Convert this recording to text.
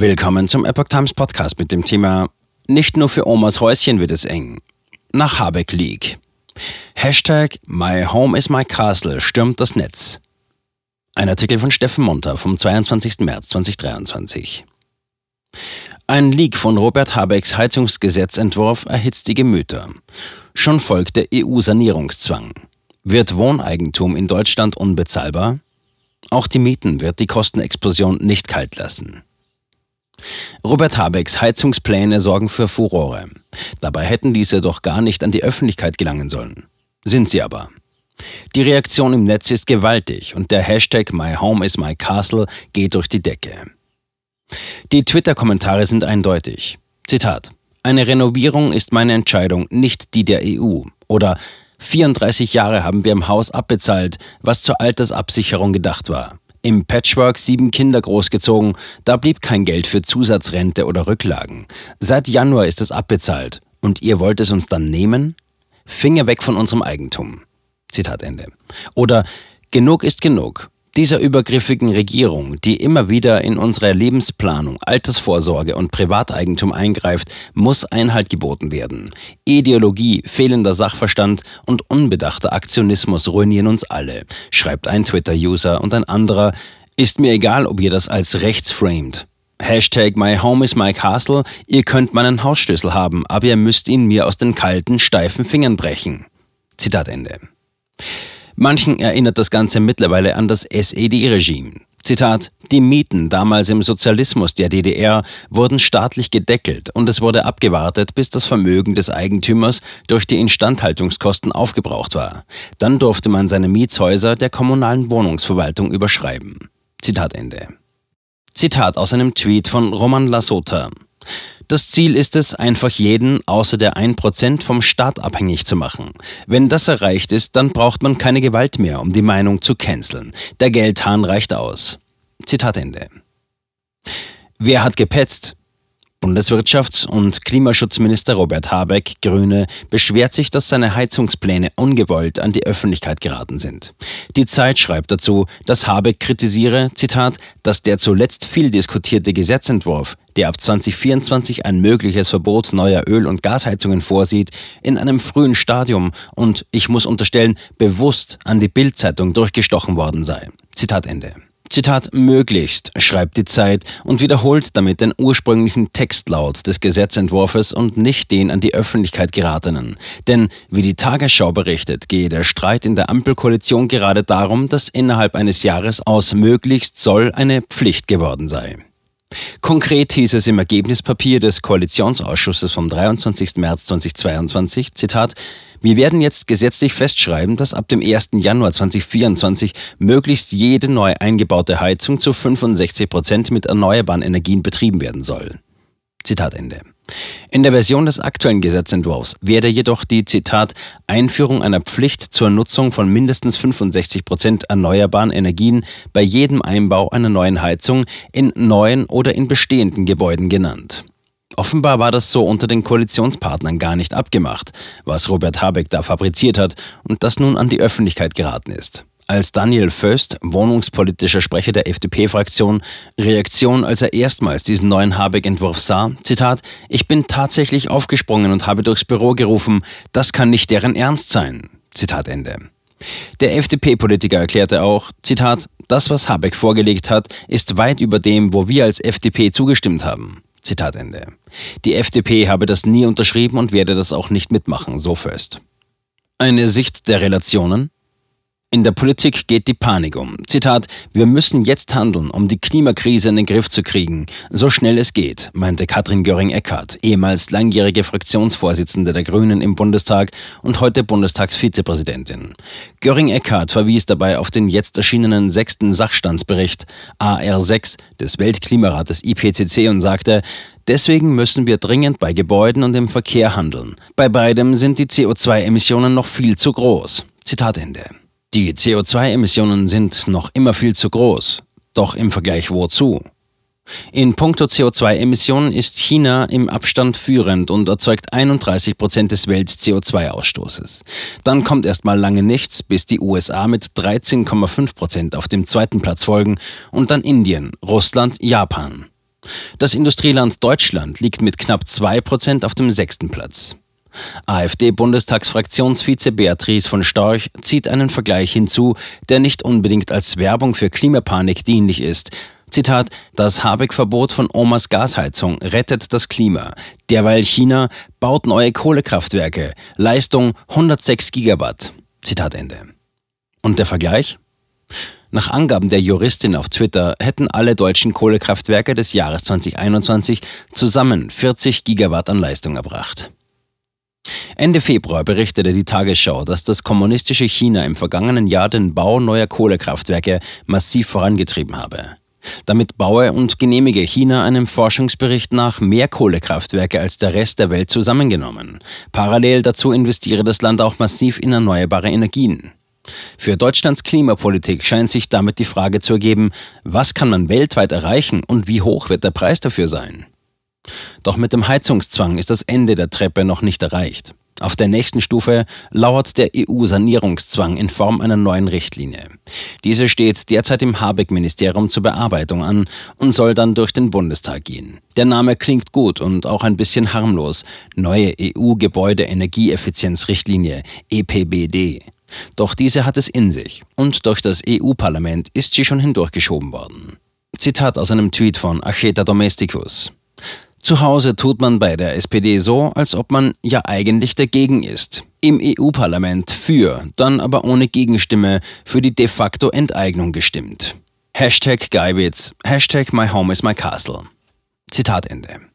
Willkommen zum Epoch Times Podcast mit dem Thema Nicht nur für Omas Häuschen wird es eng. Nach Habeck League. Hashtag My Home is my Castle stürmt das Netz. Ein Artikel von Steffen Monter vom 22. März 2023. Ein Leak von Robert Habecks Heizungsgesetzentwurf erhitzt die Gemüter. Schon folgt der EU-Sanierungszwang. Wird Wohneigentum in Deutschland unbezahlbar? Auch die Mieten wird die Kostenexplosion nicht kalt lassen. Robert Habecks Heizungspläne sorgen für Furore. Dabei hätten diese doch gar nicht an die Öffentlichkeit gelangen sollen. Sind sie aber. Die Reaktion im Netz ist gewaltig und der Hashtag My Home is my Castle geht durch die Decke. Die Twitter-Kommentare sind eindeutig. Zitat: Eine Renovierung ist meine Entscheidung, nicht die der EU. Oder 34 Jahre haben wir im Haus abbezahlt, was zur Altersabsicherung gedacht war. Im Patchwork sieben Kinder großgezogen, da blieb kein Geld für Zusatzrente oder Rücklagen. Seit Januar ist es abbezahlt. Und ihr wollt es uns dann nehmen? Finger weg von unserem Eigentum. Zitat Ende. Oder genug ist genug dieser übergriffigen Regierung, die immer wieder in unsere Lebensplanung, Altersvorsorge und Privateigentum eingreift, muss Einhalt geboten werden. Ideologie, fehlender Sachverstand und unbedachter Aktionismus ruinieren uns alle, schreibt ein Twitter-User und ein anderer, ist mir egal, ob ihr das als rechts framed. Hashtag My Home is my Castle, ihr könnt meinen Hausschlüssel haben, aber ihr müsst ihn mir aus den kalten, steifen Fingern brechen. Zitat Ende. Manchen erinnert das Ganze mittlerweile an das SED-Regime. Zitat, die Mieten damals im Sozialismus der DDR wurden staatlich gedeckelt und es wurde abgewartet, bis das Vermögen des Eigentümers durch die Instandhaltungskosten aufgebraucht war. Dann durfte man seine Mietshäuser der kommunalen Wohnungsverwaltung überschreiben. Zitat Ende. Zitat aus einem Tweet von Roman Lasota. Das Ziel ist es, einfach jeden außer der 1% vom Staat abhängig zu machen. Wenn das erreicht ist, dann braucht man keine Gewalt mehr, um die Meinung zu canceln. Der Geldhahn reicht aus. Zitat Ende. Wer hat gepetzt? Bundeswirtschafts- und Klimaschutzminister Robert Habeck, Grüne, beschwert sich, dass seine Heizungspläne ungewollt an die Öffentlichkeit geraten sind. Die Zeit schreibt dazu, dass Habeck kritisiere, Zitat, dass der zuletzt viel diskutierte Gesetzentwurf, der ab 2024 ein mögliches Verbot neuer Öl- und Gasheizungen vorsieht, in einem frühen Stadium und, ich muss unterstellen, bewusst an die Bildzeitung durchgestochen worden sei. Zitat Ende. Zitat möglichst, schreibt die Zeit und wiederholt damit den ursprünglichen Textlaut des Gesetzentwurfs und nicht den an die Öffentlichkeit geratenen. Denn, wie die Tagesschau berichtet, gehe der Streit in der Ampelkoalition gerade darum, dass innerhalb eines Jahres aus möglichst soll eine Pflicht geworden sei. Konkret hieß es im Ergebnispapier des Koalitionsausschusses vom 23. März 2022, Zitat, wir werden jetzt gesetzlich festschreiben, dass ab dem 1. Januar 2024 möglichst jede neu eingebaute Heizung zu 65 Prozent mit erneuerbaren Energien betrieben werden soll. Zitat Ende. In der Version des aktuellen Gesetzentwurfs werde jedoch die Zitat Einführung einer Pflicht zur Nutzung von mindestens 65 Prozent erneuerbaren Energien bei jedem Einbau einer neuen Heizung in neuen oder in bestehenden Gebäuden genannt. Offenbar war das so unter den Koalitionspartnern gar nicht abgemacht, was Robert Habeck da fabriziert hat und das nun an die Öffentlichkeit geraten ist als Daniel Föst, wohnungspolitischer Sprecher der FDP-Fraktion, Reaktion, als er erstmals diesen neuen Habeck-Entwurf sah. Zitat, ich bin tatsächlich aufgesprungen und habe durchs Büro gerufen, das kann nicht deren Ernst sein. Zitat Ende. Der FDP-Politiker erklärte auch, Zitat, das, was Habeck vorgelegt hat, ist weit über dem, wo wir als FDP zugestimmt haben. Zitat Ende. Die FDP habe das nie unterschrieben und werde das auch nicht mitmachen, so Föst. Eine Sicht der Relationen? In der Politik geht die Panik um. Zitat, wir müssen jetzt handeln, um die Klimakrise in den Griff zu kriegen, so schnell es geht, meinte Katrin Göring-Eckardt, ehemals langjährige Fraktionsvorsitzende der Grünen im Bundestag und heute Bundestagsvizepräsidentin. Göring-Eckardt verwies dabei auf den jetzt erschienenen sechsten Sachstandsbericht AR6 des Weltklimarates IPCC und sagte, Deswegen müssen wir dringend bei Gebäuden und im Verkehr handeln. Bei beidem sind die CO2-Emissionen noch viel zu groß. Zitat Ende. Die CO2-Emissionen sind noch immer viel zu groß. Doch im Vergleich wozu? In puncto CO2-Emissionen ist China im Abstand führend und erzeugt 31 Prozent des Welt-CO2-Ausstoßes. Dann kommt erstmal lange nichts, bis die USA mit 13,5 Prozent auf dem zweiten Platz folgen und dann Indien, Russland, Japan. Das Industrieland Deutschland liegt mit knapp 2% auf dem sechsten Platz. AfD-Bundestagsfraktionsvize Beatrice von Storch zieht einen Vergleich hinzu, der nicht unbedingt als Werbung für Klimapanik dienlich ist. Zitat, das Habeck-Verbot von Omas Gasheizung rettet das Klima. Derweil China baut neue Kohlekraftwerke. Leistung 106 Gigawatt. Zitat Ende. Und der Vergleich? Nach Angaben der Juristin auf Twitter hätten alle deutschen Kohlekraftwerke des Jahres 2021 zusammen 40 Gigawatt an Leistung erbracht. Ende Februar berichtete die Tagesschau, dass das kommunistische China im vergangenen Jahr den Bau neuer Kohlekraftwerke massiv vorangetrieben habe. Damit baue und genehmige China einem Forschungsbericht nach mehr Kohlekraftwerke als der Rest der Welt zusammengenommen. Parallel dazu investiere das Land auch massiv in erneuerbare Energien. Für Deutschlands Klimapolitik scheint sich damit die Frage zu ergeben, was kann man weltweit erreichen und wie hoch wird der Preis dafür sein? Doch mit dem Heizungszwang ist das Ende der Treppe noch nicht erreicht. Auf der nächsten Stufe lauert der EU-Sanierungszwang in Form einer neuen Richtlinie. Diese steht derzeit im Habeck-Ministerium zur Bearbeitung an und soll dann durch den Bundestag gehen. Der Name klingt gut und auch ein bisschen harmlos. Neue EU-Gebäude-Energieeffizienzrichtlinie, EPBD. Doch diese hat es in sich und durch das EU-Parlament ist sie schon hindurchgeschoben worden. Zitat aus einem Tweet von Acheta Domesticus. Zu Hause tut man bei der SPD so, als ob man ja eigentlich dagegen ist. Im EU-Parlament für, dann aber ohne Gegenstimme für die de facto Enteignung gestimmt. Hashtag Geibitz, Hashtag My Home is my Castle. Zitat Ende.